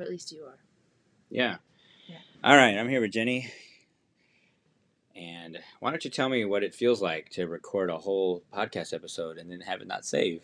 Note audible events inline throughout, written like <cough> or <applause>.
or at least you are. Yeah. Yeah. All right, I'm here with Jenny. And why don't you tell me what it feels like to record a whole podcast episode and then have it not save?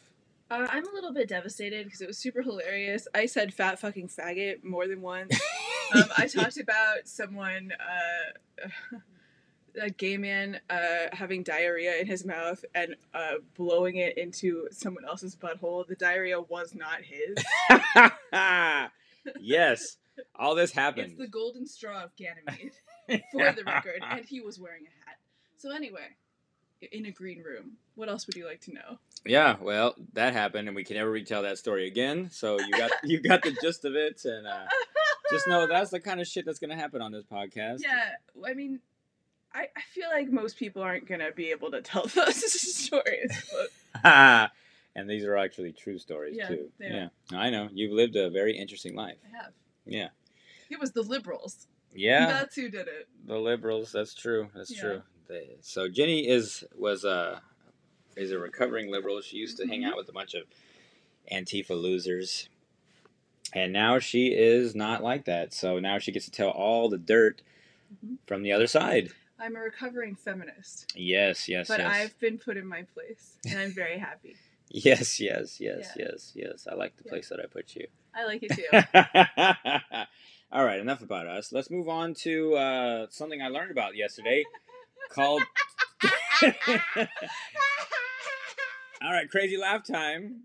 Uh, I'm a little bit devastated because it was super hilarious. I said fat fucking faggot more than once. <laughs> um, I talked about someone, uh, <laughs> a gay man, uh, having diarrhea in his mouth and uh, blowing it into someone else's butthole. The diarrhea was not his. <laughs> yes, all this happened. It's the golden straw of Ganymede, <laughs> for the record, and he was wearing a hat. So anyway, in a green room. What else would you like to know? Yeah, well, that happened, and we can never retell that story again. So you got <laughs> you got the gist of it, and uh, just know <laughs> that's the kind of shit that's gonna happen on this podcast. Yeah, I mean, I, I feel like most people aren't gonna be able to tell those stories. But and these are actually true stories Yeah, too. Yeah, I know you've lived a very interesting life. I have. Yeah, It was the liberals. yeah. That's who did it. the liberals. That's true. That's Yeah. true. They, so Jenny is was a is a recovering liberal. She used to hang Mhm. out with a bunch of Antifa losers, and now she is not like that. So now she gets to tell all the dirt Mhm. from the other side. I'm a recovering feminist, Yes, yes, but yes, I've been put in my place, and I'm very happy. Yes, yes, yes, Yeah. yes, yes. I like the Yeah. place that I put you. I like it too. <laughs> all right, enough about us. Let's move on to uh, something I learned about yesterday called. <laughs> All right, crazy laugh time.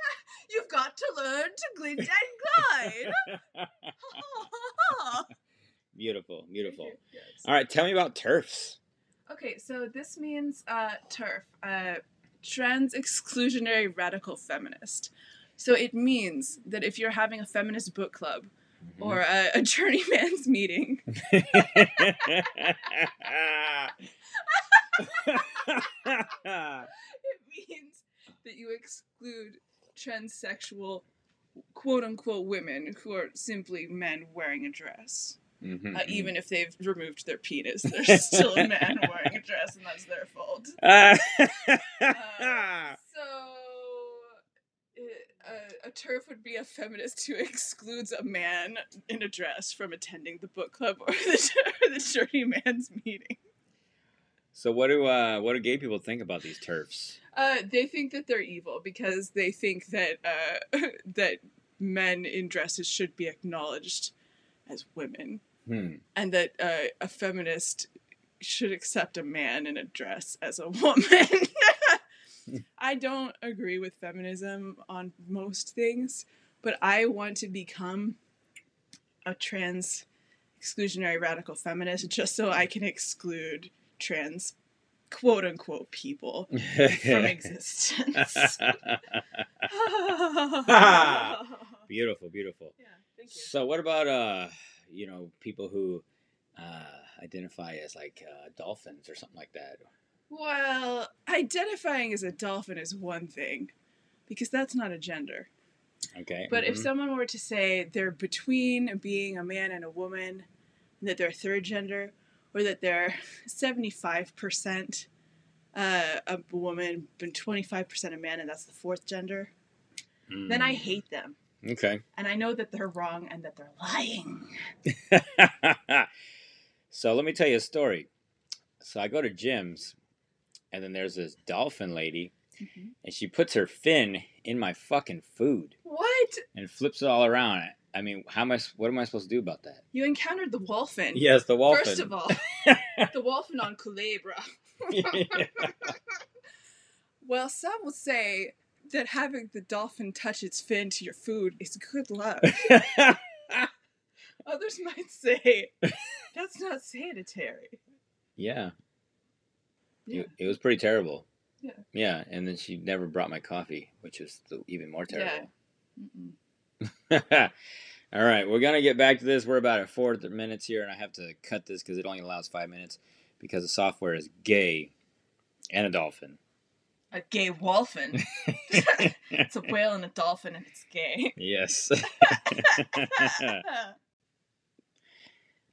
<laughs> You've got to learn to glint and glide. beautiful, beautiful. Yes. All right, tell me about TERFs. Okay, so this means uh, TERF, uh, trans exclusionary radical feminist. So it means that if you're having a feminist book club mm-hmm. or a, a <laughs> journeyman's meeting, <laughs> it means that you exclude transsexual, quote unquote, women who are simply men wearing a dress. Mhm, Uh, mhm. even if they've removed their penis, <laughs> they're still a man wearing a dress, and that's their fault. <laughs> Ah. So, uh, a TERF would be a feminist who excludes a man in a dress from attending the book club or <laughs> the, or the journeyman's meeting. so what do uh, what do gay people think about these TERFs? Uh, they think that they're evil because they think that uh, that men in dresses should be acknowledged as women, Hmm. and that uh, a feminist should accept a man in a dress as a woman. <laughs> I don't agree with feminism on most things, but I want to become a trans exclusionary radical feminist just so I can exclude trans quote unquote people from <laughs> existence. <laughs> beautiful, beautiful. Yeah, thank you. So what about uh, you know, people who uh, identify as like uh, dolphins or something like that? Well, identifying as a dolphin is one thing because that's not a gender. Okay. But if mhm. someone were to say they're between being a man and a woman, and that they're third gender, or that they're 75% uh, a woman, and 25% a man, and that's the fourth gender, then I Mm. hate them. Okay. And I know that they're wrong and that they're lying. <laughs> so let me tell you a story. So I go to Jim's, and then there's this dolphin lady, mm-hmm. and she puts her fin in my fucking food What? and flips it all around. I mean, how am I? What am I supposed to do about that? You encountered the wolfin. Yes, the dolphin. First of all, <laughs> the wolfin on Culebra. <laughs> Well, some will say that having the dolphin touch its fin to your food is good luck. <laughs> Others might say that's not sanitary. yeah, Yeah. It, it was pretty terrible. Yeah. Yeah, and then she never brought my coffee, which was the, even more terrible. Mm-mm. <laughs> All right, we're gonna get back to this. We're about at four minutes here, and I have to cut this because it only allows five minutes because the software is gay and a dolphin. A gay wolfin. <laughs> it's a whale and a dolphin, and it's gay. yes. <laughs> <laughs>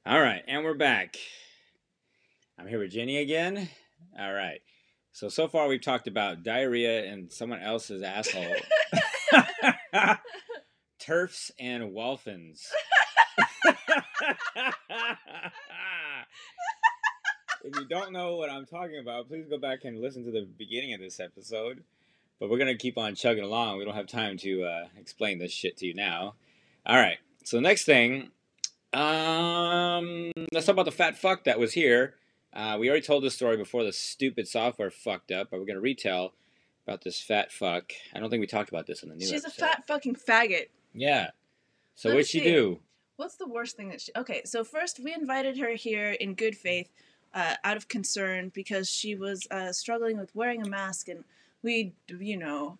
All right, and we're back. I'm here with Jenny again. All right. So so far we've talked about diarrhea and someone else's asshole. TERFs and wolfins. If you don't know what I'm talking about, please go back and listen to the beginning of this episode. But we're gonna keep on chugging along. We don't have time to uh, explain this shit to you now. All right. So the next thing, um, let's talk about the fat fuck that was here. Uh, we already told this story before the stupid software fucked up, but we're gonna retell about this fat fuck. I don't think we talked about this in the new She's episode. a fat fucking faggot. Yeah. So Let what'd she see. do? What's the worst thing that she? Okay, so first we invited her here in good faith, uh, out of concern because she was uh, struggling with wearing a mask, and we, you know,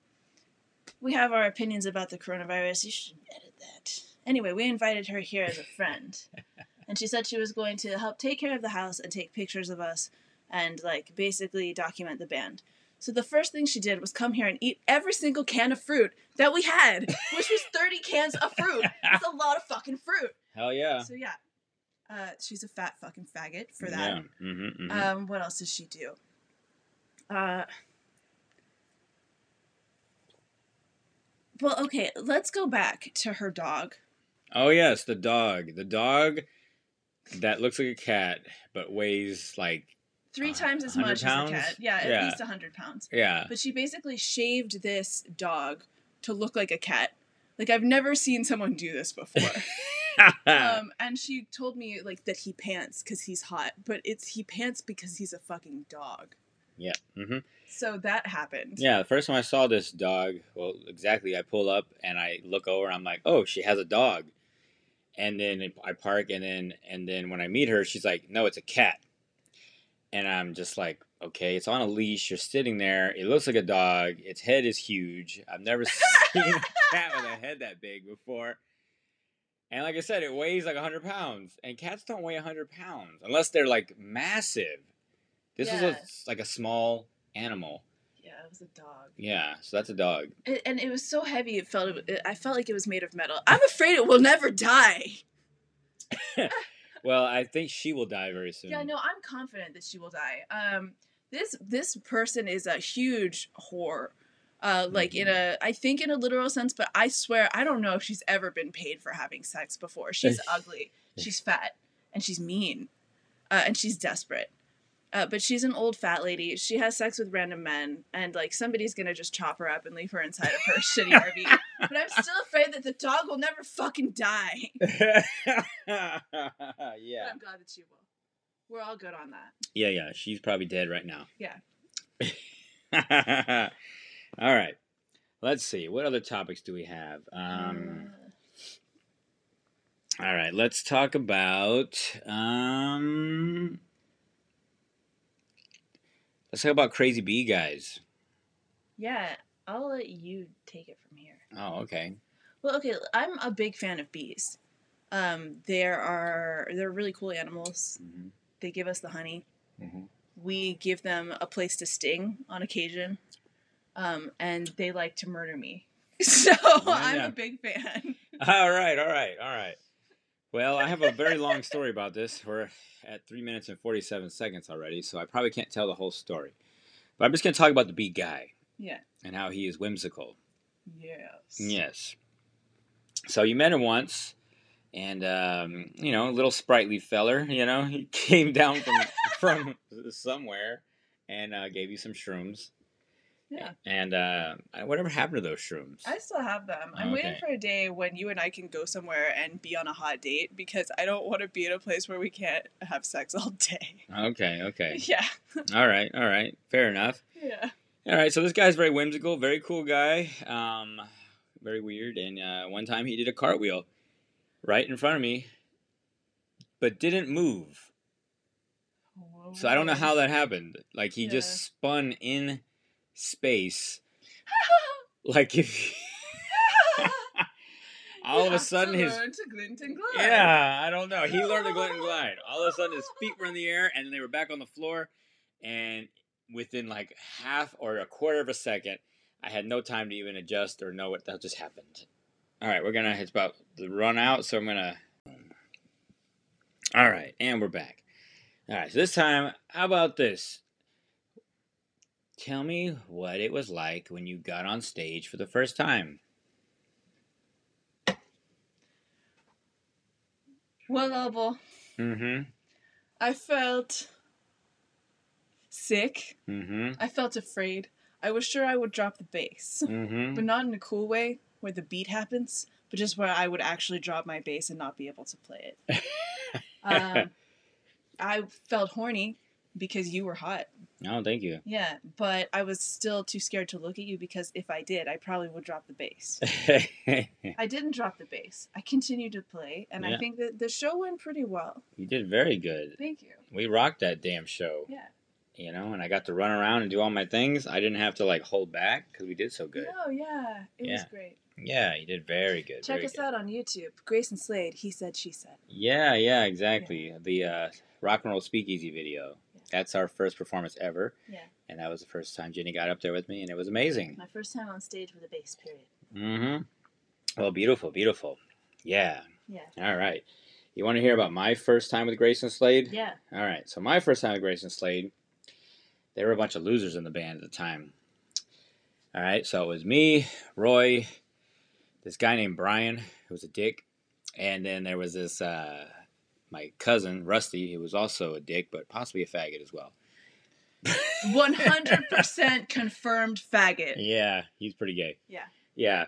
we have our opinions about the coronavirus. You should edit that. Anyway, we invited her here as a friend, <laughs> and she said she was going to help take care of the house and take pictures of us, and like basically document the band. So the first thing she did was come here and eat every single can of fruit that we had, which was 30 cans of fruit. That's a lot of fucking fruit. <laughs> Hell yeah. So yeah, uh, she's a fat fucking faggot for that. Yeah. Mm-hmm, mm-hmm. Um, what else does she do? Uh, well, okay, let's go back to her dog. oh yes, the dog. The dog that looks like a cat but weighs like Three times as much pounds? as a cat. Yeah, at Yeah. least 100 pounds. yeah. But she basically shaved this dog to look like a cat. Like, I've never seen someone do this before. <laughs> um, <laughs> and she told me, like, that he pants because he's hot. But it's he pants because he's a fucking dog. yeah. Mm-hmm. So that happened. Yeah. The first time I saw this dog, well, exactly. I pull up and I look over. I'm like, oh, she has a dog. And then I park, and then and then when I meet her, she's like, no, it's a cat. And I'm just like, okay, it's on a leash. You're sitting there. It looks like a dog. Its head is huge. I've never <laughs> seen a cat with a head that big before. And like I said, it weighs like 100 pounds. And cats don't weigh 100 pounds unless they're like massive. This is Yeah. a, like a small animal. Yeah, it was a dog. Yeah, so that's a dog. It, and it was so heavy. It felt. It, I felt like it was made of metal. I'm afraid it will never die. <laughs> Well, I think she will die very soon. Yeah, no, I'm confident that she will die. Um, this this person is a huge whore. Uh, like in a, I think in a literal sense, but I swear I don't know if she's ever been paid for having sex before. <laughs> She's ugly, she's fat, and she's mean, uh, and she's desperate. Uh, but she's an old fat lady. She has sex with random men, and like somebody's gonna just chop her up and leave her inside of her <laughs> shitty RV. But I'm still afraid that the dog will never fucking die. <laughs> yeah. But I'm glad that she will. We're all good on that. Yeah, yeah. She's probably dead right now. Yeah. All right. Let's see. What other topics do we have? Um, Uh, all right. Let's talk about. Um, let's talk about crazy bee guys. yeah, I'll let you take it from here. Oh, okay. Well, okay, I'm a big fan of bees. Um, there are they're really cool animals. hmm They give us the honey. hmm We give them a place to sting on occasion, um, and they like to murder me. <laughs> So I'm yeah. a big fan. <laughs> All right, all right, all right. Well, I have a very long story about this. We're at three minutes and 47 seconds already, so I probably can't tell the whole story. But I'm just going to talk about the bee guy Yeah. and how he is whimsical. Yes. Yes. So you met him once, and, um, you know, a little sprightly feller, you know, he <laughs> came down from, from somewhere and uh, gave you some shrooms. Yeah. And uh, whatever happened to those shrooms? I still have them. I'm waiting for a day when you and I can go somewhere and be on a hot date because I don't want to be in a place where we can't have sex all day. Okay, okay. <laughs> Yeah. All right, all right. Fair enough. Yeah. All right, so this guy's very whimsical, very cool guy, um, very weird. And uh, one time he did a cartwheel right in front of me, but didn't move. So I don't know how that happened. Like he Yeah. just spun in space, <laughs> like if <laughs> all of a sudden his learn to glint and glide. yeah, I don't know. He learned to glint and <laughs> glide. All of a sudden his feet were in the air and then they were back on the floor, and within like half or a quarter of a second, I had no time to even adjust or know what that just happened. All right, we're gonna. It's about to run out, so I'm gonna. All right, and we're back. All right, so this time, how about this? Tell me what it was like when you got on stage for the first time. Well, Mm-hmm. I felt sick. Mm-hmm. I felt afraid. I was sure I would drop the bass, Mm-hmm. but not in a cool way where the beat happens, but just where I would actually drop my bass and not be able to play it. <laughs> um, I felt horny because you were hot. Oh, thank you. Yeah, but I was still too scared to look at you because if I did, I probably would drop the bass. <laughs> I didn't drop the bass. I continued to play, and I think that the show went pretty well. you did very good. Thank you. We rocked that damn show. Yeah. You know, and I got to run around and do all my things. I didn't have to like hold back because we did so good. No, yeah, it was great. Yeah, you did very good. Check very us good. out on YouTube. Grayson Slade. He said, she said. Yeah, yeah, exactly. The uh, rock and roll speakeasy video. That's our first performance ever. Yeah. And that was the first time Jenny got up there with me, and it was amazing. My first time on stage with a bass. Period. Mm-hmm. Well, beautiful, beautiful. Yeah. Yeah. All right. You want to hear about my first time with Grayson Slade? Yeah. All right. So my first time with Grayson Slade, they were a bunch of losers in the band at the time. All right. So it was me, Roy, this guy named Brian, who was a dick, and then there was this uh, my cousin Rusty, who was also a dick, but possibly a faggot as well. <laughs> One hundred percent confirmed faggot. Yeah, he's pretty gay. Yeah. Yeah.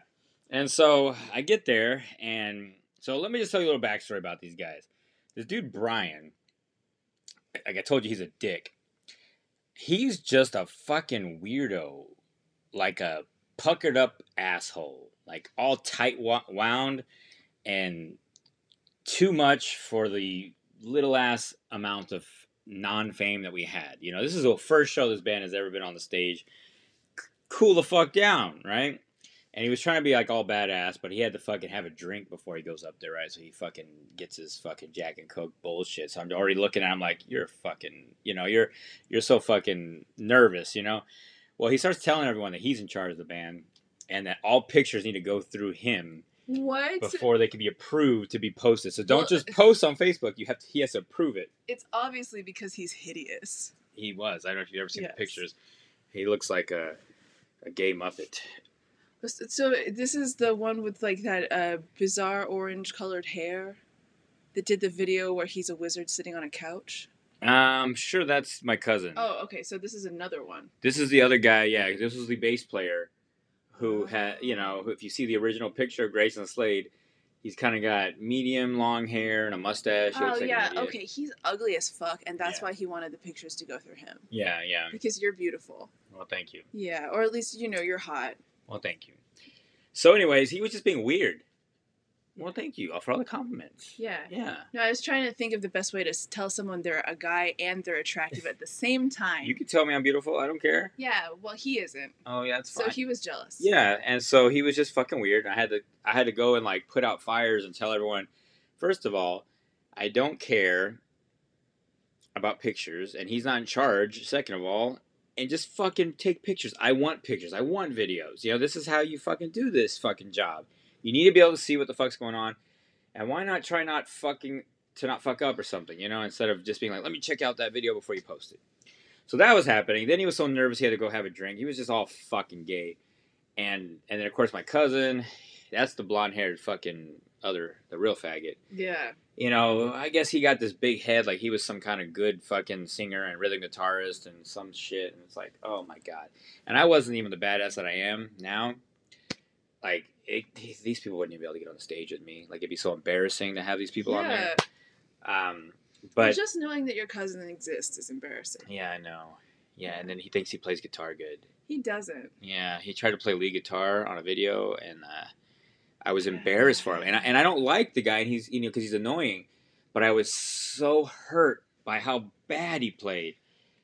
And so I get there, and so let me just tell you a little backstory about these guys. This dude, Brian, like I told you, he's a dick. He's just a fucking weirdo, like a puckered up asshole, like all tight wound and too much for the little ass amount of non fame that we had. You know, this is the first show this band has ever been on the stage. C- Cool the fuck down, right? And he was trying to be like all badass, but he had to fucking have a drink before he goes up there, right? So he fucking gets his fucking Jack and Coke bullshit. So I'm already looking at him like, you're fucking, you know, you're you're so fucking nervous, you know. Well, he starts telling everyone that he's in charge of the band, and that all pictures need to go through him What? before they can be approved to be posted. So don't Well- just <laughs> post on Facebook. You have to, he has to approve it. It's obviously because he's hideous. He was. I don't know if you've ever seen Yes. the pictures. He looks like a a gay muppet. So this is the one with like that uh, bizarre orange colored hair that did the video where he's a wizard sitting on a couch. I'm sure that's my cousin. Oh, okay. So this is another one. This is the other guy. Yeah, this was the bass player who had, you know, if you see the original picture of Grayson Slade, he's kind of got medium long hair and a mustache. Oh like yeah. Okay. He's ugly as fuck, and that's Yeah. why he wanted the pictures to go through him Yeah, yeah. because you're beautiful. Well, thank you. Yeah, or at least you know you're hot. Well, thank you. So, anyways, he was just being weird. Well, thank you uh, for all the compliments. Yeah. Yeah. No, I was trying to think of the best way to tell someone they're a guy and they're attractive at the <laughs> same time. You can tell me I'm beautiful. I don't care. yeah. Well, he isn't. Oh, yeah, that's fine. So he was jealous. Yeah, and so he was just fucking weird. I had to I had to go and like put out fires and tell everyone. First of all, I don't care about pictures, and he's not in charge. Second of all, and just fucking take pictures. I want pictures. I want videos. You know, this is how you fucking do this fucking job. You need to be able to see what the fuck's going on, and why not try not fucking to not fuck up or something, you know, instead of just being like, let me check out that video before you post it. So that was happening. Then he was so nervous he had to go have a drink. He was just all fucking gay and and then of course my cousin, that's the blonde haired fucking other the real faggot. Yeah. You know, I guess he got this big head like he was some kind of good fucking singer and rhythm guitarist and some shit and it's like, oh my god. And I wasn't even the badass that I am now. Like it, these people wouldn't even be able to get on the stage with me. Like it'd be so embarrassing to have these people on there. Yeah. Um, But but just knowing that your cousin exists is embarrassing. yeah, I know. Yeah, and then he thinks he plays guitar good. He doesn't. Yeah, he tried to play lead guitar on a video, and uh, I was embarrassed for him. And I, and I don't like the guy, and he's you know because he's annoying, but I was so hurt by how bad he played.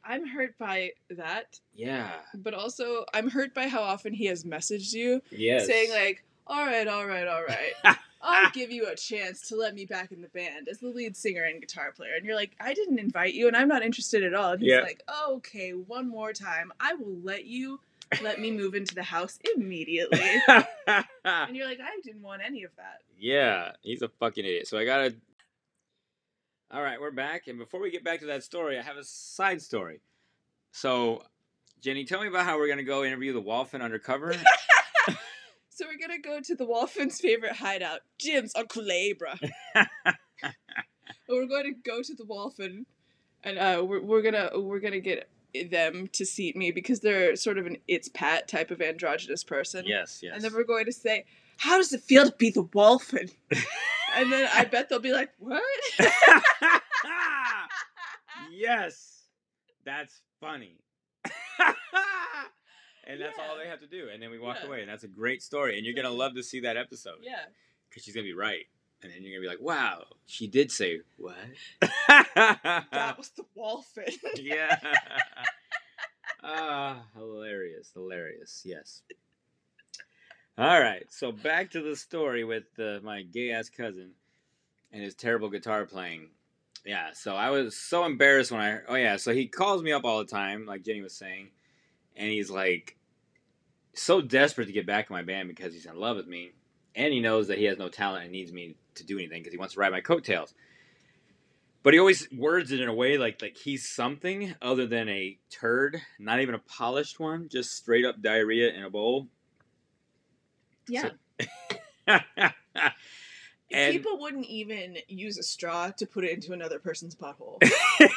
I'm hurt by that, Yeah. but also I'm hurt by how often he has messaged you Yes. saying like, "All right, all right, all right, <laughs> I'll give you a chance to let me back in the band as the lead singer and guitar player." And you're like, "I didn't invite you, and I'm not interested at all." And he's Yeah. like, "Okay, one more time, I will let you let me move into the house immediately." <laughs> and you're like, "I didn't want any of that." yeah, he's a fucking idiot. So I gotta. All right, we're back, and before we get back to that story, I have a side story. So, Jenny, tell me about how we're gonna go interview the Wolfen undercover. <laughs> So we're gonna go to the Wolfen's favorite hideout, Jim's on Culebra. <laughs> we're going to go to the Wolfen, and uh, we're we're gonna we're gonna get them to seat me because they're sort of an it's Pat type of androgynous person. Yes, yes. And then we're going to say, "How does it feel to be the Wolfen?" <laughs> and then I bet they'll be like, "What?" <laughs> yes, that's funny. And that's all they have to do, and then we walk Yeah. away, and that's a great story, and you're gonna love to see that episode yeah. because she's gonna be right, and then you're gonna be like, "Wow, she did say what?" <laughs> That was the Wolfen. <laughs> yeah. Ah, hilarious, hilarious. Yes. All right, so back to the story with uh, my gay ass cousin and his terrible guitar playing. Yeah, so I was so embarrassed when I. Oh yeah, so he calls me up all the time, like Jenny was saying, and he's like so desperate to get back in my band because he's in love with me, and he knows that he has no talent and needs me to do anything because he wants to ride my coattails. But he always words it in a way like like he's something other than a turd, not even a polished one, just straight up diarrhea in a bowl. Yeah. <laughs> and People wouldn't even use a straw to put it into another person's butthole. <laughs>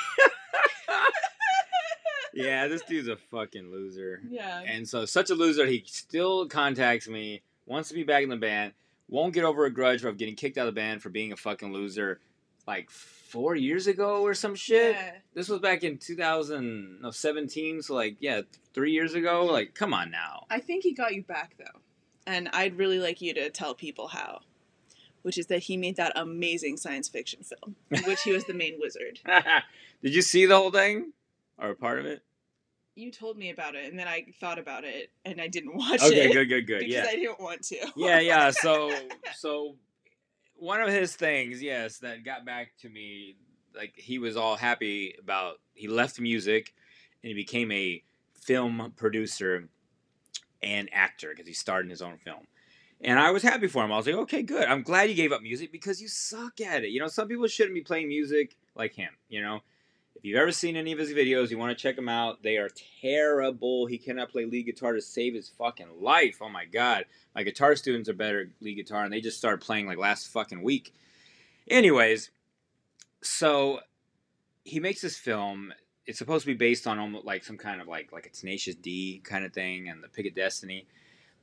yeah, this dude's a fucking loser. yeah. And so, such a loser, he still contacts me, wants to be back in the band, won't get over a grudge of getting kicked out of the band for being a fucking loser like four years ago or some shit. Yeah. This was back in 2017, so like, yeah, three years ago. Like, come on now. I think he got you back though. And I'd really like you to tell people how. Which is that he made that amazing science fiction film, in which he was the main wizard. <laughs> Did you see the whole thing? Or a part of it? You told me about it, and then I thought about it, and I didn't watch Okay, it good, good, good. because Yeah. I didn't want to. yeah, yeah. <laughs> So, so one of his things, yes, that got back to me, like he was all happy about. He left music, and he became a film producer and actor because he starred in his own film. And I was happy for him. I was like, okay, good. I'm glad you gave up music because you suck at it. You know, some people shouldn't be playing music like him. You know, if you've ever seen any of his videos, you want to check them out. They are terrible. He cannot play lead guitar to save his fucking life. Oh my god, my guitar students are better at lead guitar, and they just started playing like last fucking week. Anyways, so he makes this film. It's supposed to be based on almost like some kind of like like a Tenacious D kind of thing and the Pick of Destiny,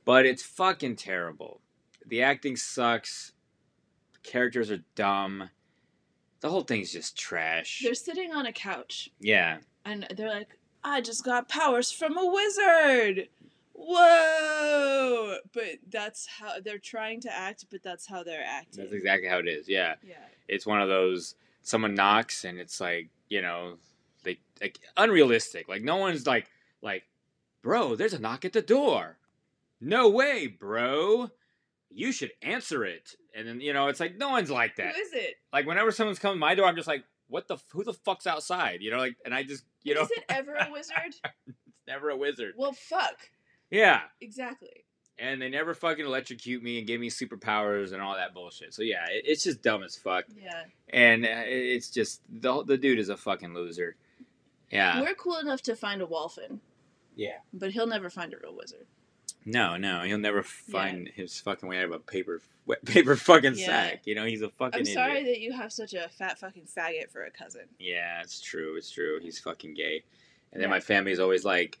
but it's fucking terrible. The acting sucks. The characters are dumb. The whole thing's just trash. They're sitting on a couch, yeah. and they're like, "I just got powers from a wizard." Whoa! But that's how they're trying to act, but that's how they're acting. That's exactly how it is. Yeah. yeah. it's one of those someone knocks and it's like you know they like unrealistic like no one's like like bro there's a knock at the door no way bro you should answer it and then you know it's like no one's like that Who is it? like whenever someone's coming to my door i'm just like what the who the fuck's outside you know like and i just you know Is it ever a wizard? <laughs> it's never a wizard well, fuck. yeah Exactly. and they never fucking electrocute me and give me superpowers and all that bullshit so yeah it, it's just dumb as fuck Yeah. and uh, it's just the the dude is a fucking loser. Yeah. We're cool enough to find a Wolfen, Yeah. but he'll never find a real wizard. No, no, he'll never find his fucking way out of a paper wet <laughs> paper fucking Yeah. sack. You know, he's a fucking. I'm idiot. sorry that you have such a fat fucking faggot for a cousin. Yeah, it's true. It's true. He's fucking gay. And then Yeah. my family's always like,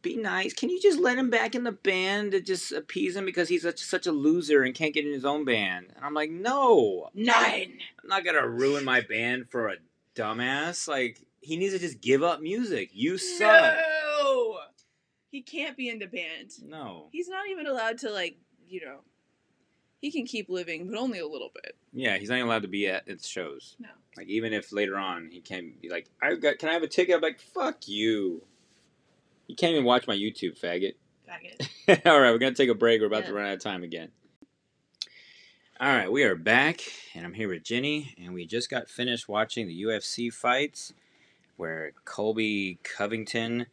"Be nice. Can you just let him back in the band to just appease him because he's such such a loser and can't get in his own band?" And I'm like, "No, Nine. I'm not gonna ruin my band for a dumbass. Like, he needs to just give up music. You suck." No. He can't be in the band. No. He's not even allowed to like, you know. He can keep living, but only a little bit. Yeah, he's not even allowed to be at its shows. No. Like even if later on he can be like, I got, can I have a ticket? I'm like, fuck you. You can't even watch my YouTube, faggot. Faggot. <laughs> All right, we're gonna take a break. We're about to run out of time again. All right, we are back, and I'm here with Jenny, and we just got finished watching the UFC fights where Colby Covington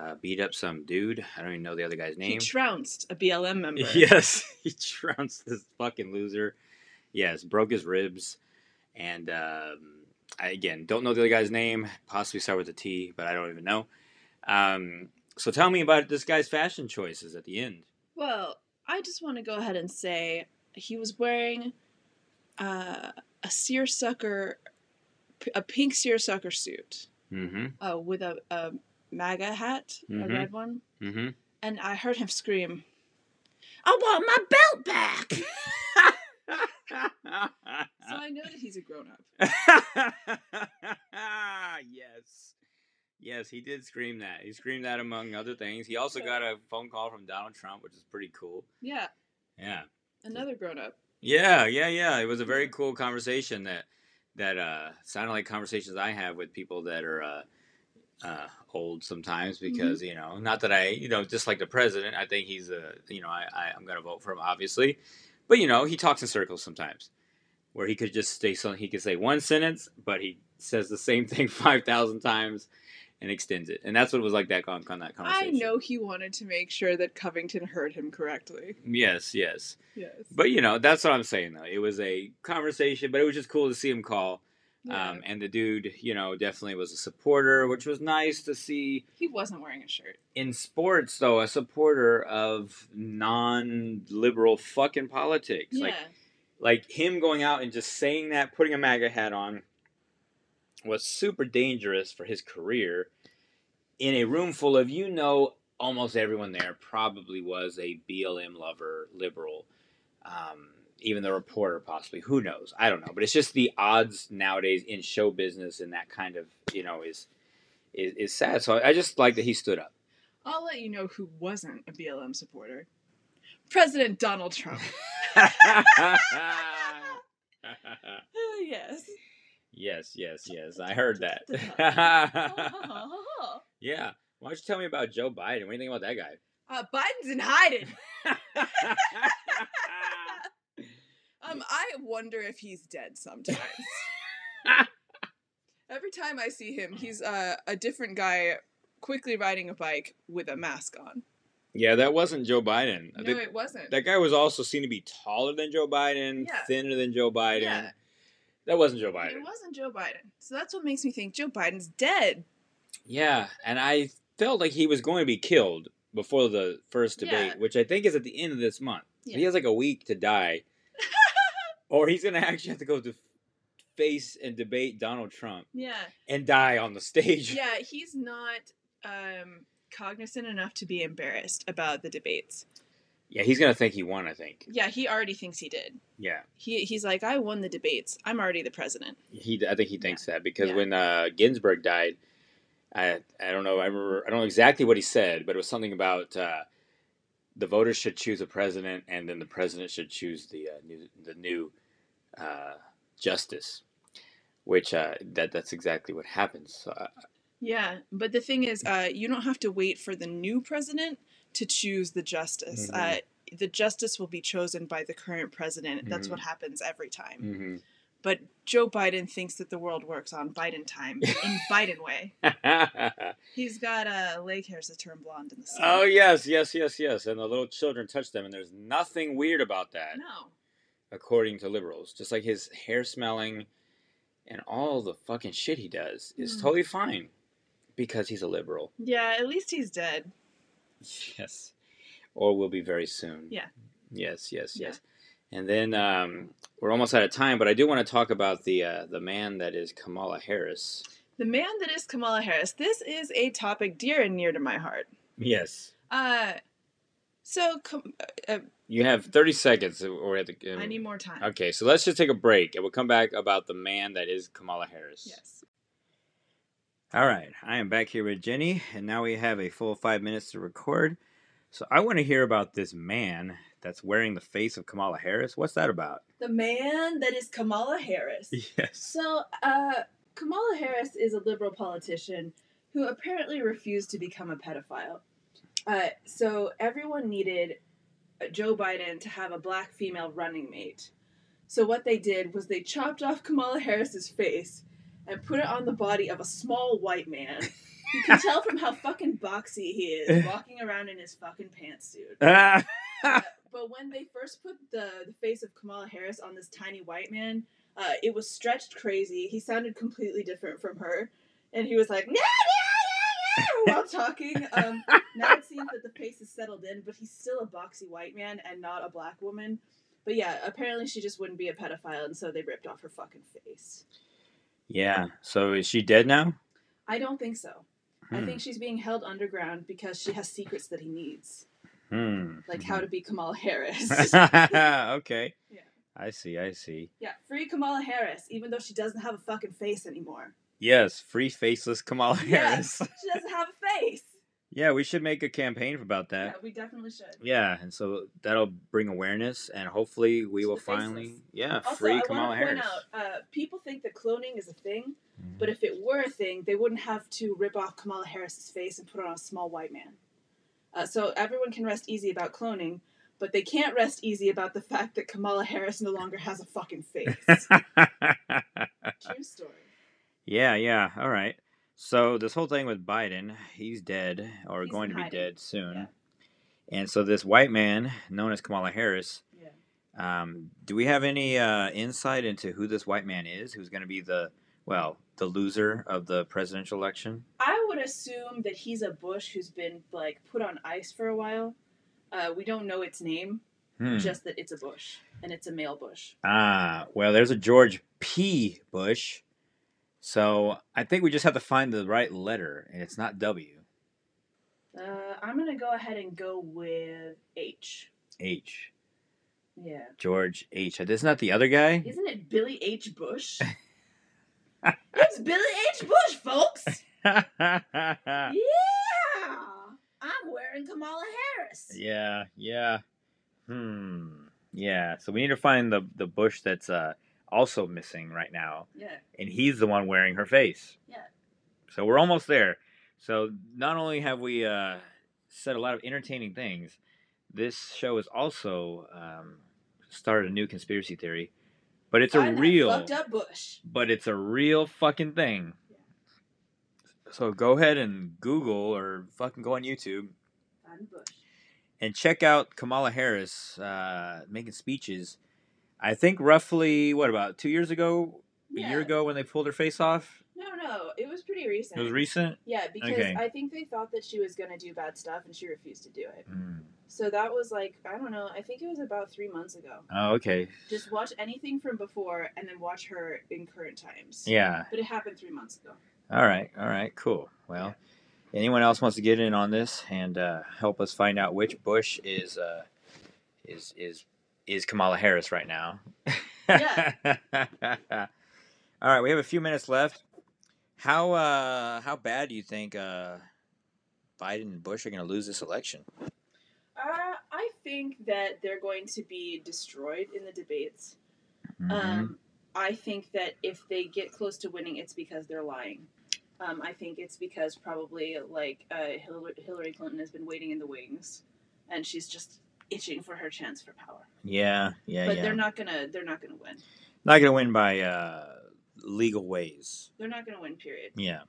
uh, beat up some dude. I don't even know the other guy's name. He trounced a BLM member. <laughs> Yes, <laughs> he trounced this fucking loser. Yes, broke his ribs, and um, I again don't know the other guy's name. Possibly start with a T, but I don't even know. Um, so tell me about this guy's fashion choices at the end. Well, I just want to go ahead and say he was wearing uh, a seersucker a pink seersucker suit Mm-hmm. uh, with a, a MAGA hat, Mhm. a red one, Mm-hmm. and I heard him scream, "I want my belt back!" so I know that he's a grown up. <laughs> yes. Yes, he did scream that. He screamed that among other things. He also got a phone call from Donald Trump, which is pretty cool. Yeah, Yeah. another grown up. Yeah, yeah, yeah. It was a very cool conversation that that uh sounded like conversations I have with people that are uh uh old sometimes because, you know, not that I, you know, just like the president, I think he's a, you know, I, I I'm going to vote for him obviously. But you know, he talks in circles sometimes. Where he could just say something, he could say one sentence, but he says the same <laughs> thing 5,000 times and extends it. And that's what it was like that on, on that I know he wanted to make sure that Covington heard him correctly. Yes, yes. Yes. But you know, that's what I'm saying though. It was a conversation, but it was just cool to see him call. Yeah. Um, and the dude, you know, definitely was a supporter, which was nice to see he wasn't wearing a shirt. in sports, though, a supporter of non-liberal fucking politics. Yeah. Like, like him going out and just saying that, putting a MAGA hat on, was super dangerous for his career. In a room full of, you know, almost everyone there probably was a BLM lover, liberal. Um, even the reporter, possibly. Who knows? I don't know. But it's just the odds nowadays in show business, and that kind of, you know, is is, is sad. So I just like that he stood up. I'll let you know who wasn't a BLM supporter. President Donald Trump. <laughs> <laughs> yes. yes, yes, yes. I heard <laughs> that. yeah. Why don't you tell me about Joe Biden? What do you think about that guy? Uh, Biden's in hiding. Um, I wonder if he's dead sometimes. <laughs> Every time I see him, he's uh, a different guy quickly riding a bike with a mask on. yeah, that wasn't Joe Biden. No, think it wasn't. that guy was also seen to be taller than Joe Biden, Yeah. thinner than Joe Biden. Yeah. That wasn't Joe Biden. It wasn't Joe Biden. So that's what makes me think Joe Biden's dead. Yeah, and I felt like he was going to be killed before the first debate, Yeah. which I think is at the end of this month. So He has like a week to die, or he's going to actually have to go to face and debate Donald Trump Yeah. and die on the stage. Yeah, he's not um, cognizant enough to be embarrassed about the debates. Yeah, he's going to think he won. I think. Yeah, he already thinks he did. Yeah, He he's like, I won the debates. I'm already the president. he. I think he thinks that because Yeah. when uh, Ginsburg died, I I don't know. I remember. I don't know exactly what he said, but it was something about. Uh, the voters should choose a president, and then the president should choose the uh, new the new uh, justice. Which uh, that that's exactly what happens. So, uh, Yeah, but the thing is, uh, you don't have to wait for the new president to choose the justice. Mhm. Uh, the justice will be chosen by the current president. That's Mhm. what happens every time. mhm. But Joe Biden thinks that the world works on Biden time in <laughs> Biden way. <laughs> He's got uh, leg hairs that turn blonde in the sun. oh yes, yes, yes, yes, and the little children touch them, and there's nothing weird about that, No. according to liberals. Just like his hair smelling, and all the fucking shit he does is Mm. totally fine, because he's a liberal. Yeah, at least he's dead. <laughs> Yes. Or will be very soon. Yeah. Yes, yes, Yeah. yes. And then um, we're almost out of time, but I do want to talk about the uh, the man that is Kamala Harris. The man that is Kamala Harris. This is a topic dear and near to my heart. Yes. Uh, so Kam- uh, You have 30 seconds or at the I need more time. Okay, so let's just take a break and we'll come back about the man that is Kamala Harris. Yes. All right, I am back here with Jenny, and now we have a full five minutes to record. So I want to hear about this man that's wearing the face of Kamala Harris. What's that about? The man that is Kamala Harris. <laughs> Yes. So, uh, Kamala Harris is a liberal politician who apparently refused to become a pedophile. Uh, so, everyone needed uh, Joe Biden to have a black female running mate. So, what they did was they chopped off Kamala Harris's face and put it on the body of a small white man. <laughs> You can tell from how fucking boxy he is <laughs> walking around in his fucking pantsuit. <laughs> But when they first put the, the face of Kamala Harris on this tiny white man, uh, it was stretched crazy. He sounded completely different from her. And he was like, "Nah, nah, nah, nah," <laughs> while talking. Um, now it seems that the face is settled in, but he's still a boxy white man and not a black woman. But yeah, apparently she just wouldn't be a pedophile, and so they ripped off her fucking face. Yeah. So is she dead now? I don't think so. I Hmm. think she's being held underground because she has secrets that he needs, Hmm. like how to be Kamala Harris. <laughs> okay. Yeah. I see. I see. yeah, free Kamala Harris, even though she doesn't have a fucking face anymore. Yes, free faceless Kamala Harris. Yes. Harris. She doesn't have a face. Yeah, we should make a campaign about that. Yeah, we definitely should. Yeah, and so that'll bring awareness, and hopefully we To will finally, yeah, Also, free I Kamala Harris. out, uh, people think that cloning is a thing, Mhm. but if it were a thing, they wouldn't have to rip off Kamala Harris's face and put on a small white man. Uh, so everyone can rest easy about cloning, but they can't rest easy about the <laughs> fact that Kamala Harris no longer has a fucking face. <laughs> True story. yeah, yeah. All right. So this whole thing with Biden, he's dead or He's going to be hiding. dead soon. Yeah. And so this white man, known as Kamala Harris, Yeah. um, do we have any uh, insight into who this white man is? Who's going to be the well, the loser of the presidential election? I would assume that he's a Bush who's been like put on ice for a while. Uh, we don't know its name, Hmm. just that it's a Bush and it's a male Bush. Ah, well, there's a George P. Bush. So I think we just have to find the right letter, and it's not W. Uh, I'm gonna go ahead and go with H. H. Yeah. George H. Isn't that the other guy? Isn't it Billy H. Bush? <laughs> it's Billy H. Bush, folks. <laughs> Yeah. I'm wearing Kamala Harris. yeah, yeah. Hmm. Yeah. So we need to find the the Bush that's uh, also missing right now, Yeah. and he's the one wearing her face. Yeah. So we're almost there. So not only have we uh, said a lot of entertaining things, this show has also um, started a new conspiracy theory, but it's Find a real, fucked up Bush. but it's a real fucking thing. Yeah. So go ahead and Google or fucking go on YouTube Find Bush. and check out Kamala Harris uh, making speeches. I think roughly what about two years ago, a year ago when they pulled her face off. No, no, it was pretty recent. It was recent. Yeah, because Okay. I think they thought that she was gonna do bad stuff and she refused to do it. Mm. So that was like I don't know. I think it was about three months ago. Oh, okay. Just watch anything from before and then watch her in current times. Yeah. But it happened three months ago. All right. All right. Cool. Well, anyone else wants to get in on this and uh, help us find out which Bush is uh, is is is Kamala Harris right now? Yeah. <laughs> All right. We have a few minutes left. How uh, how bad do you think uh, Biden and Bush are going to lose this election? Uh, I think that they're going to be destroyed in the debates. Mhm. Um, I think that if they get close to winning, it's because they're lying. Um, I think it's because probably like uh, Hillary, Hillary Clinton has been waiting in the wings, and she's just itching for her chance for power. yeah. Yeah. Yeah. But yeah. they're not gonna. They're not gonna win. not going to win by uh, legal ways. They're not gonna win. Period. Yeah.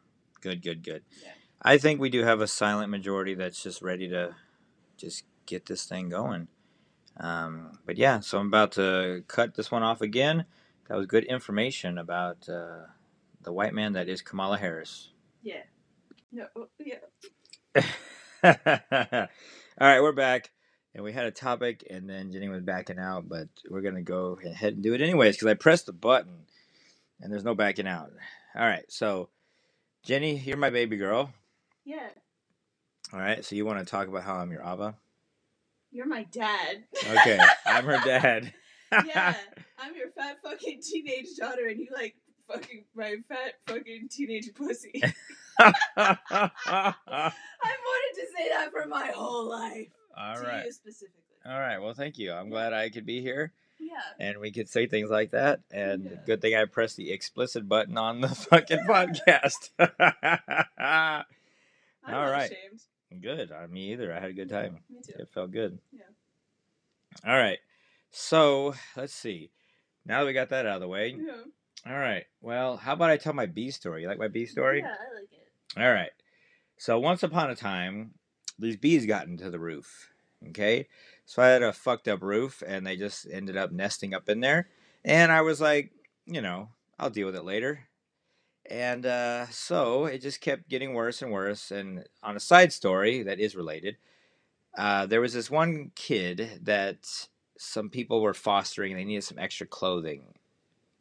Good, good, good. Yeah. I think we do have a silent majority that's just ready to just get this thing going. Um, but yeah, so I'm about to cut this one off again. That was good information about uh, the white man that is Kamala Harris. Yeah. No. oh, Yeah. <laughs> All right, we're back. And we had a topic, and then Jenny was backing out, but we're going to go ahead and do it anyways because I pressed the button and there's no backing out. All right, so Jenny, you're my baby girl. Yeah. All right, so you want to talk about how I'm your Ava? You're my dad. Okay, I'm her <laughs> dad. yeah. <laughs> I'm your fat fucking teenage daughter, and you like fucking my fat fucking teenage pussy. <laughs> I wanted to say that for my whole life. All to right. you specifically. All right. Well, thank you. I'm glad I could be here Yeah. and we could say things like that. And Yeah. good thing I pressed the explicit button on the <laughs> fucking podcast. <laughs> I'm All not right. ashamed. good. I me either. I had a good time. Me too. It felt good. Yeah. All right. So let's see. Now that we got that out of the way. Yeah. All right. Well, how about I tell my B story? You like my B story? Yeah, I like it. All right. So once upon a time, these bees got into the roof. Okay. So I had a fucked up roof and they just ended up nesting up in there. And I was like, you know, I'll deal with it later. And uh, so it just kept getting worse and worse. And on a side story that is related, uh, there was this one kid that some people were fostering and they needed some extra clothing.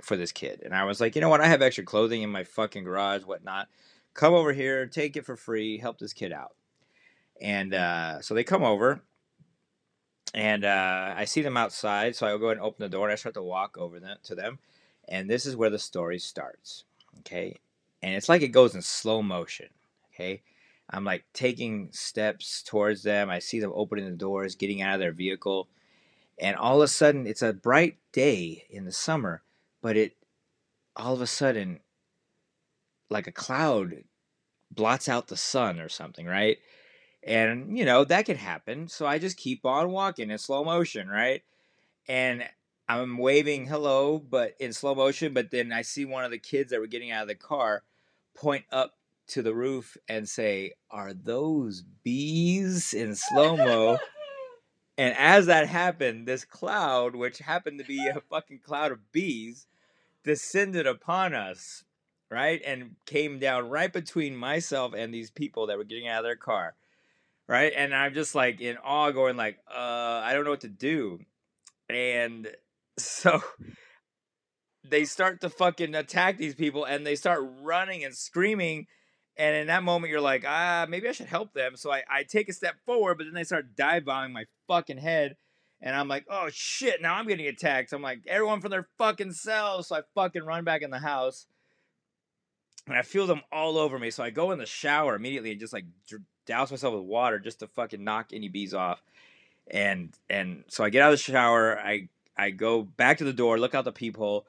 for this kid. And I was like, you know what? I have extra clothing in my fucking garage, whatnot. Come over here, take it for free, help this kid out. And uh, so they come over, and uh, I see them outside. So I go ahead and open the door, and I start to walk over them, to them. And this is where the story starts. Okay. And it's like it goes in slow motion. Okay. I'm like taking steps towards them. I see them opening the doors, getting out of their vehicle. And all of a sudden, it's a bright day in the summer, but it all of a sudden, like a cloud blots out the sun or something, right? And, you know, that could happen. So I just keep on walking in slow motion, right? And I'm waving hello, but in slow motion. But then I see one of the kids that were getting out of the car point up to the roof and say, Are those bees in slow mo? <laughs> and as that happened, this cloud, which happened to be a fucking cloud of bees, descended upon us, right? And came down right between myself and these people that were getting out of their car. Right. And I'm just like in awe, going like, uh, I don't know what to do. And <laughs> so they start to fucking attack these people and they start running and screaming and in that moment, you're like, ah, maybe I should help them. So I, I take a step forward, but then they start dive bombing my fucking head. And I'm like, oh shit, now I'm getting attacked. So I'm like, everyone from their fucking cells. So I fucking run back in the house. And I feel them all over me. So I go in the shower immediately and just like douse myself with water just to fucking knock any bees off. And and so I get out of the shower. I I go back to the door, look out the peephole.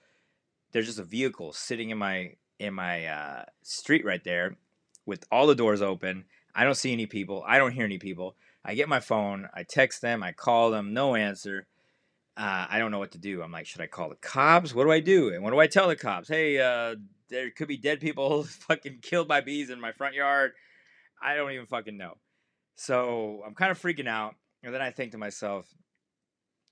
There's just a vehicle sitting in my in my uh, street right there with all the doors open. I don't see any people. I don't hear any people. I get my phone. I text them. I call them. No answer. Uh, I don't know what to do. I'm like, should I call the cops? What do I do? And what do I tell the cops? Hey, uh, there could be dead people <laughs> fucking killed by bees in my front yard. I don't even fucking know. So I'm kind of freaking out. And then I think to myself,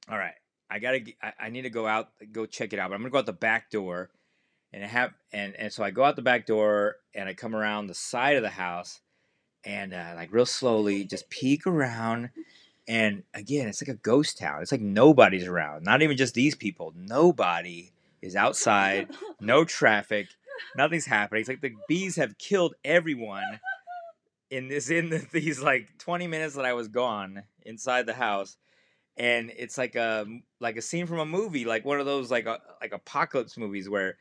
all right, I gotta, I, I need to go out, go check it out. But I'm gonna go out the back door and have and and so I go out the back door and I come around the side of the house and uh, like real slowly just peek around and again it's like a ghost town it's like nobody's around not even just these people nobody is outside no traffic nothing's happening it's like the bees have killed everyone in this <laughs> in the, these like 20 minutes that I was gone inside the house and it's like a like a scene from a movie like one of those like a, like apocalypse movies where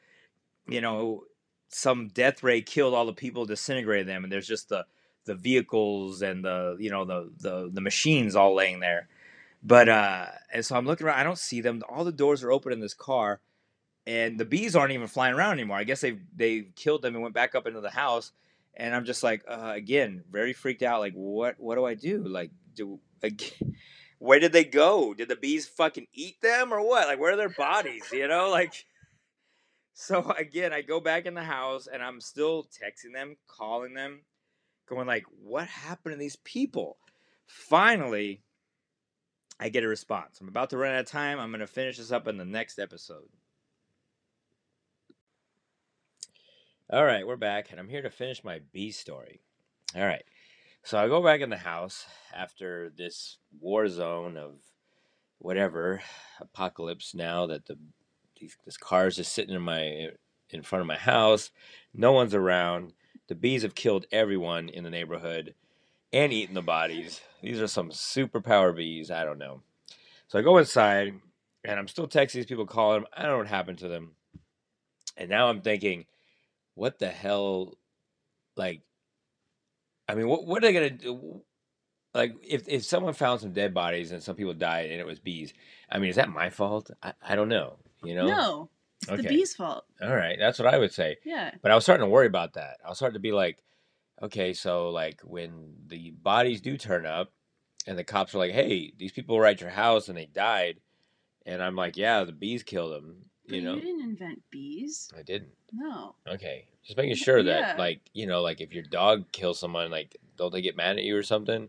you know, some death ray killed all the people, disintegrated them, and there's just the the vehicles and the you know the the the machines all laying there. But uh, and so I'm looking around. I don't see them. All the doors are open in this car, and the bees aren't even flying around anymore. I guess they they killed them and went back up into the house. And I'm just like, uh, again, very freaked out. Like, what what do I do? Like, do like, <laughs> where did they go? Did the bees fucking eat them or what? Like, where are their bodies? You know, like <laughs> so again, I go back in the house and I'm still texting them, calling them, going like, "What happened to these people?" Finally, I get a response. I'm about to run out of time. I'm going to finish this up in the next episode. All right, we're back, and I'm here to finish my bee story. All right, so I go back in the house after this war zone of whatever apocalypse now that the these, this car is just sitting in my in front of my house. No one's around. The bees have killed everyone in the neighborhood and eaten the bodies. These are some superpower bees. I don't know. So I go inside and I'm still texting these people, calling them. I don't know what happened to them. And now I'm thinking, what the hell? Like, I mean, what what are they gonna do? Like, if if someone found some dead bodies and some people died and it was bees, I mean, is that my fault? I, I don't know. You know? No. It's okay. the bee's fault. All right. That's what I would say. Yeah. But I was starting to worry about that. I was starting to be like, okay, so like when the bodies do turn up and the cops are like, hey, these people were at your house and they died. And I'm like, yeah, the bees killed them. You but know, you didn't invent bees. I didn't. No. Okay, just making sure that, yeah. like, you know, like if your dog kills someone, like, don't they get mad at you or something?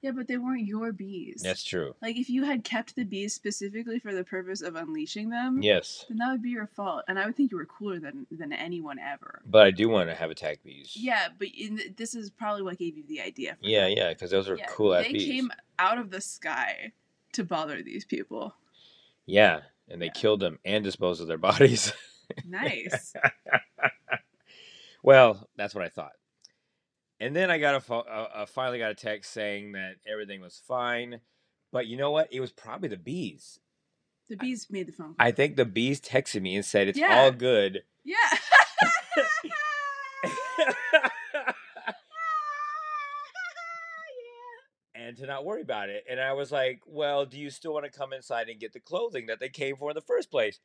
Yeah, but they weren't your bees. That's true. Like if you had kept the bees specifically for the purpose of unleashing them, yes, then that would be your fault. And I would think you were cooler than than anyone ever. But I do want to have attack bees. Yeah, but in, this is probably what gave you the idea. yeah, that. yeah, because those are yeah, cool. They bees. came out of the sky to bother these people. Yeah, and they Yeah. killed them and disposed of their <laughs> bodies. Nice. <laughs> well, that's what I thought. And then I got a, pho- uh, uh, finally got a text saying that everything was fine, but you know what? It was probably the bees. The bees made the phone call. I think the bees texted me and said it's Yeah. all good. yeah. <laughs> and to not worry about it. And I was like, well, do you still want to come inside and get the clothing that they came for in the first place?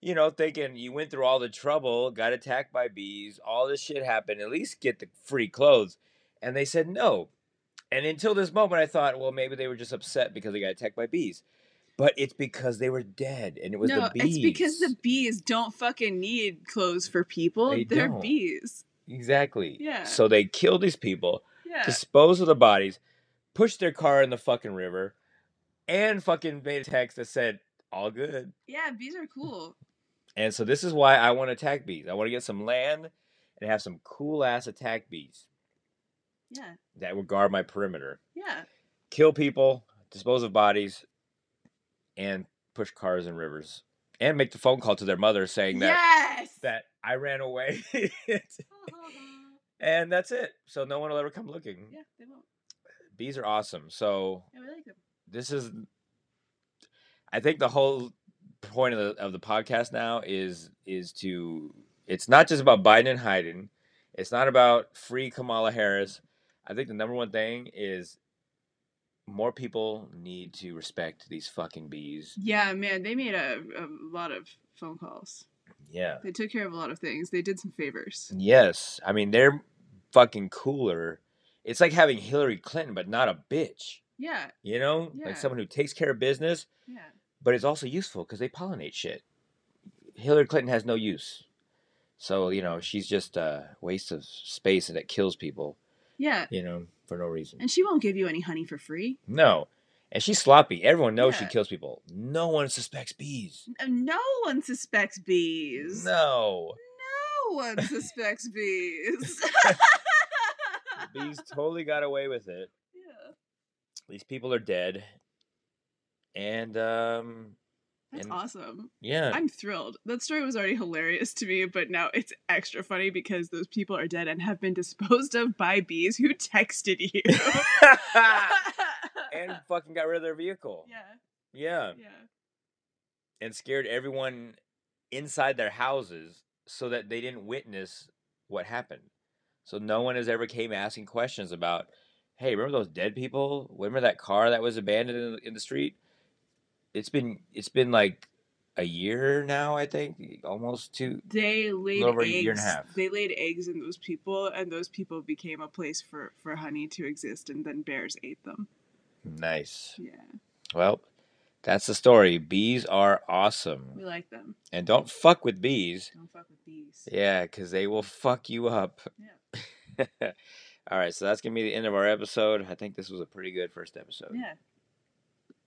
You know, thinking you went through all the trouble, got attacked by bees, all this shit happened, at least get the free clothes. And they said no. And until this moment, I thought, well, maybe they were just upset because they got attacked by bees. But it's because they were dead and it was no, the bees. it's because the bees don't fucking need clothes for people. They They're don't. bees. Exactly. Yeah. So they killed these people. Yeah. dispose of the bodies, pushed their car in the fucking river, and fucking made a text that said, all good. yeah, bees are cool. And so this is why I want to attack bees. I want to get some land and have some cool ass attack bees Yeah. that would guard my perimeter. Yeah. Kill people, dispose of bodies, and push cars in rivers. And make the phone call to their mother saying that yes. that I ran away. <laughs> and that's it. So no one will ever come looking. yeah, they won't. Bees are awesome. So like them. this is i think the whole point of the, of the podcast now is is to it's not just about biden and Hayden. it's not about free kamala harris i think the number one thing is more people need to respect these fucking bees Yeah, man, they made a, a lot of phone calls. yeah They took care of a lot of things. They did some favors. yes i mean they're fucking cooler it's like having hillary clinton but not a bitch Yeah, you know Yeah. like someone who takes care of business yeah. but it's also useful because they pollinate shit. Hillary Clinton has no use, so you know she's just a waste of space and it kills people. Yeah. You know for no reason. And she won't give you any honey for free. No, and she's sloppy. Everyone knows she kills people. No one suspects bees. No one suspects bees. No, No one suspects bees. <laughs> <laughs> bees totally got away with it. <laughs> Yeah. These people are dead, and um, That's And- awesome. yeah, I'm thrilled. That story was already hilarious to me, but now it's extra funny because those people are dead and have been disposed of by bees who texted you. <laughs> and <laughs> fucking got rid of their vehicle. yeah, yeah. yeah. and scared everyone inside their houses so that they didn't witness what happened. So no one has ever came asking questions about, hey, remember those dead people? Remember that car that was abandoned in, the- in the street? It's been it's been like a year now, I think, almost two. They laid over a eggs. year and a half. They laid eggs in those people, and those people became a place for for honey to exist, and then bears ate them. Nice. Yeah, Well, that's the story. Bees are awesome, we like them. and don't fuck with bees. Don't fuck with bees. Yeah, because they will fuck you up. Yeah. <laughs> All right, so that's gonna be the end of our episode. I think this was a pretty good first episode. Yeah.